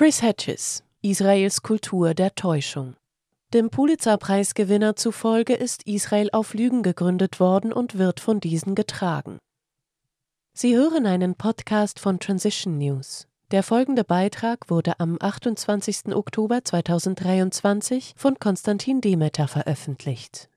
Chris Hedges Israels Kultur der Täuschung dem Pulitzer-Preisgewinner zufolge ist Israel auf Lügen gegründet worden und wird von diesen getragen. Sie hören einen Podcast von Transition News. Der folgende Beitrag wurde am 28. Oktober 2023 von Konstantin Demeter veröffentlicht.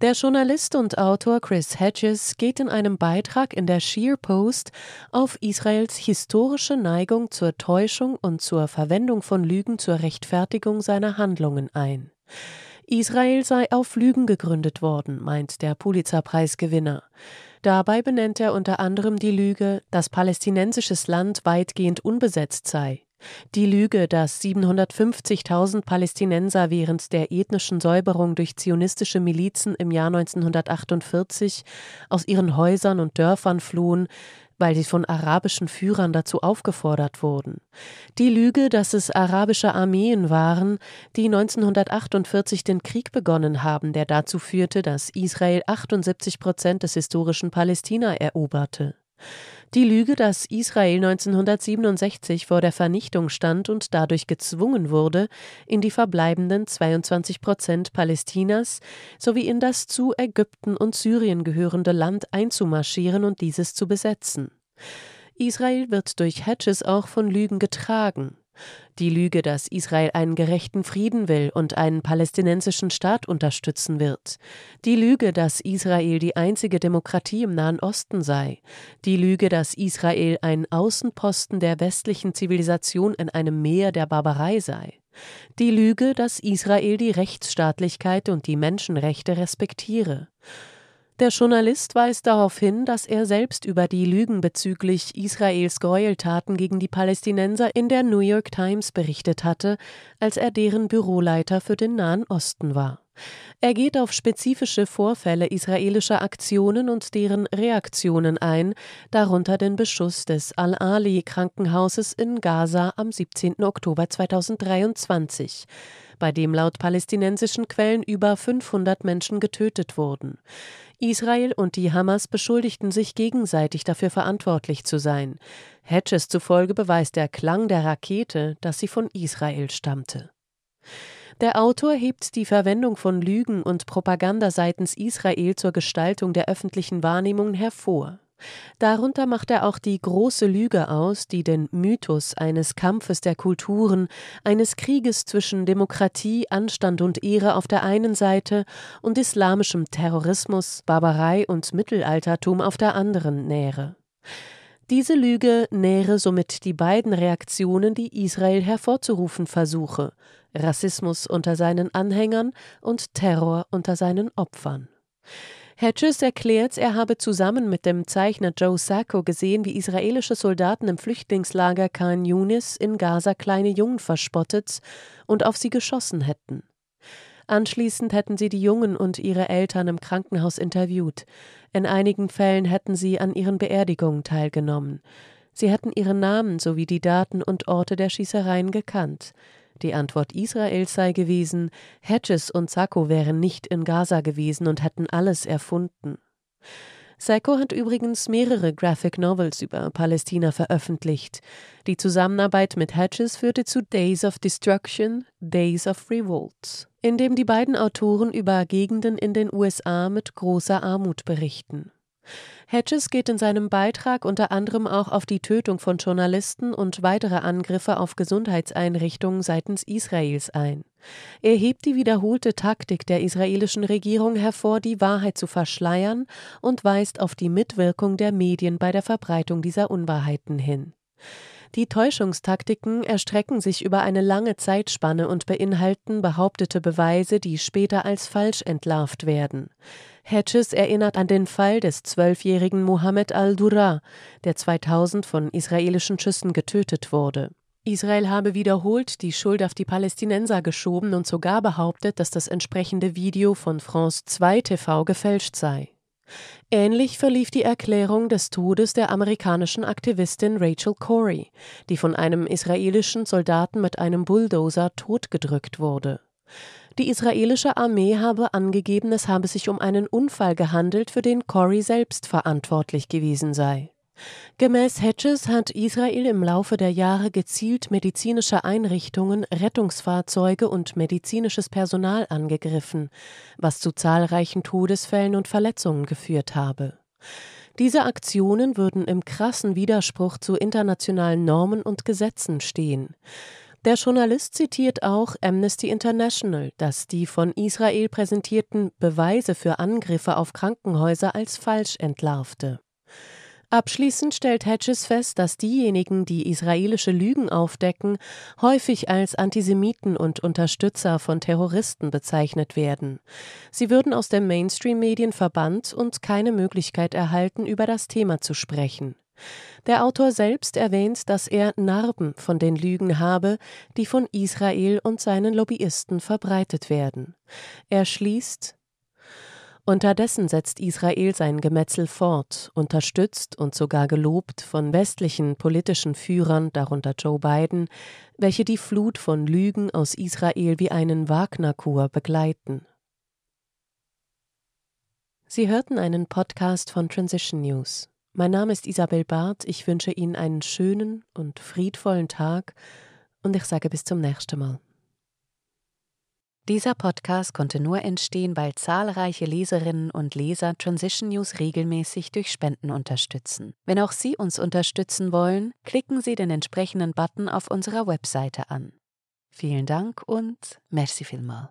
Der Journalist und Autor Chris Hedges geht in einem Beitrag in der Sheer Post auf Israels historische Neigung zur Täuschung und zur Verwendung von Lügen zur Rechtfertigung seiner Handlungen ein. Israel sei auf Lügen gegründet worden, meint der Pulitzer-Preisgewinner. Dabei benennt er unter anderem die Lüge, dass palästinensisches Land weitgehend unbesetzt sei. Die Lüge, dass 750.000 Palästinenser während der ethnischen Säuberung durch zionistische Milizen im Jahr 1948 aus ihren Häusern und Dörfern flohen, weil sie von arabischen Führern dazu aufgefordert wurden. Die Lüge, dass es arabische Armeen waren, die 1948 den Krieg begonnen haben, der dazu führte, dass Israel 78 Prozent des historischen Palästina eroberte. Die Lüge, dass Israel 1967 vor der Vernichtung stand und dadurch gezwungen wurde, in die verbleibenden 22 Prozent Palästinas sowie in das zu Ägypten und Syrien gehörende Land einzumarschieren und dieses zu besetzen. Israel wird durch Hedges auch von Lügen getragen. Die Lüge, dass Israel einen gerechten Frieden will und einen palästinensischen Staat unterstützen wird. Die Lüge, dass Israel die einzige Demokratie im Nahen Osten sei. Die Lüge, dass Israel ein Außenposten der westlichen Zivilisation in einem Meer der Barbarei sei. Die Lüge, dass Israel die Rechtsstaatlichkeit und die Menschenrechte respektiere. Der Journalist weist darauf hin, dass er selbst über die Lügen bezüglich Israels Gräueltaten gegen die Palästinenser in der New York Times berichtet hatte, als er deren Büroleiter für den Nahen Osten war. Er geht auf spezifische Vorfälle israelischer Aktionen und deren Reaktionen ein, darunter den Beschuss des Al-Ali Krankenhauses in Gaza am 17. Oktober 2023 bei dem laut palästinensischen Quellen über 500 Menschen getötet wurden. Israel und die Hamas beschuldigten sich gegenseitig dafür verantwortlich zu sein. Hedges zufolge beweist der Klang der Rakete, dass sie von Israel stammte. Der Autor hebt die Verwendung von Lügen und Propaganda seitens Israel zur Gestaltung der öffentlichen Wahrnehmung hervor. Darunter macht er auch die große Lüge aus, die den Mythos eines Kampfes der Kulturen, eines Krieges zwischen Demokratie, Anstand und Ehre auf der einen Seite und islamischem Terrorismus, Barbarei und Mittelaltertum auf der anderen nähere. Diese Lüge nähere somit die beiden Reaktionen, die Israel hervorzurufen versuche Rassismus unter seinen Anhängern und Terror unter seinen Opfern. Hedges erklärt, er habe zusammen mit dem Zeichner Joe Sacco gesehen, wie israelische Soldaten im Flüchtlingslager Khan Yunis in Gaza kleine Jungen verspottet und auf sie geschossen hätten. Anschließend hätten sie die Jungen und ihre Eltern im Krankenhaus interviewt. In einigen Fällen hätten sie an ihren Beerdigungen teilgenommen. Sie hätten ihre Namen sowie die Daten und Orte der Schießereien gekannt. Die Antwort Israels sei gewesen, Hedges und Sacco wären nicht in Gaza gewesen und hätten alles erfunden. Sacco hat übrigens mehrere Graphic Novels über Palästina veröffentlicht. Die Zusammenarbeit mit Hedges führte zu Days of Destruction, Days of Revolt, in dem die beiden Autoren über Gegenden in den USA mit großer Armut berichten. Hedges geht in seinem Beitrag unter anderem auch auf die Tötung von Journalisten und weitere Angriffe auf Gesundheitseinrichtungen seitens Israels ein. Er hebt die wiederholte Taktik der israelischen Regierung hervor, die Wahrheit zu verschleiern und weist auf die Mitwirkung der Medien bei der Verbreitung dieser Unwahrheiten hin. Die Täuschungstaktiken erstrecken sich über eine lange Zeitspanne und beinhalten behauptete Beweise, die später als falsch entlarvt werden. Hedges erinnert an den Fall des zwölfjährigen Mohammed al-Durra, der 2000 von israelischen Schüssen getötet wurde. Israel habe wiederholt die Schuld auf die Palästinenser geschoben und sogar behauptet, dass das entsprechende Video von France 2 TV gefälscht sei. Ähnlich verlief die Erklärung des Todes der amerikanischen Aktivistin Rachel Corey, die von einem israelischen Soldaten mit einem Bulldozer totgedrückt wurde. Die israelische Armee habe angegeben, es habe sich um einen Unfall gehandelt, für den Corey selbst verantwortlich gewesen sei. Gemäß Hedges hat Israel im Laufe der Jahre gezielt medizinische Einrichtungen, Rettungsfahrzeuge und medizinisches Personal angegriffen, was zu zahlreichen Todesfällen und Verletzungen geführt habe. Diese Aktionen würden im krassen Widerspruch zu internationalen Normen und Gesetzen stehen. Der Journalist zitiert auch Amnesty International, das die von Israel präsentierten Beweise für Angriffe auf Krankenhäuser als falsch entlarvte. Abschließend stellt Hedges fest, dass diejenigen, die israelische Lügen aufdecken, häufig als Antisemiten und Unterstützer von Terroristen bezeichnet werden. Sie würden aus den Mainstream-Medien verbannt und keine Möglichkeit erhalten, über das Thema zu sprechen. Der Autor selbst erwähnt, dass er Narben von den Lügen habe, die von Israel und seinen Lobbyisten verbreitet werden. Er schließt Unterdessen setzt Israel sein Gemetzel fort, unterstützt und sogar gelobt von westlichen politischen Führern, darunter Joe Biden, welche die Flut von Lügen aus Israel wie einen Wagnerchor begleiten. Sie hörten einen Podcast von Transition News. Mein Name ist Isabel Barth, ich wünsche Ihnen einen schönen und friedvollen Tag und ich sage bis zum nächsten Mal. Dieser Podcast konnte nur entstehen, weil zahlreiche Leserinnen und Leser Transition News regelmäßig durch Spenden unterstützen. Wenn auch Sie uns unterstützen wollen, klicken Sie den entsprechenden Button auf unserer Webseite an. Vielen Dank und merci vielmal.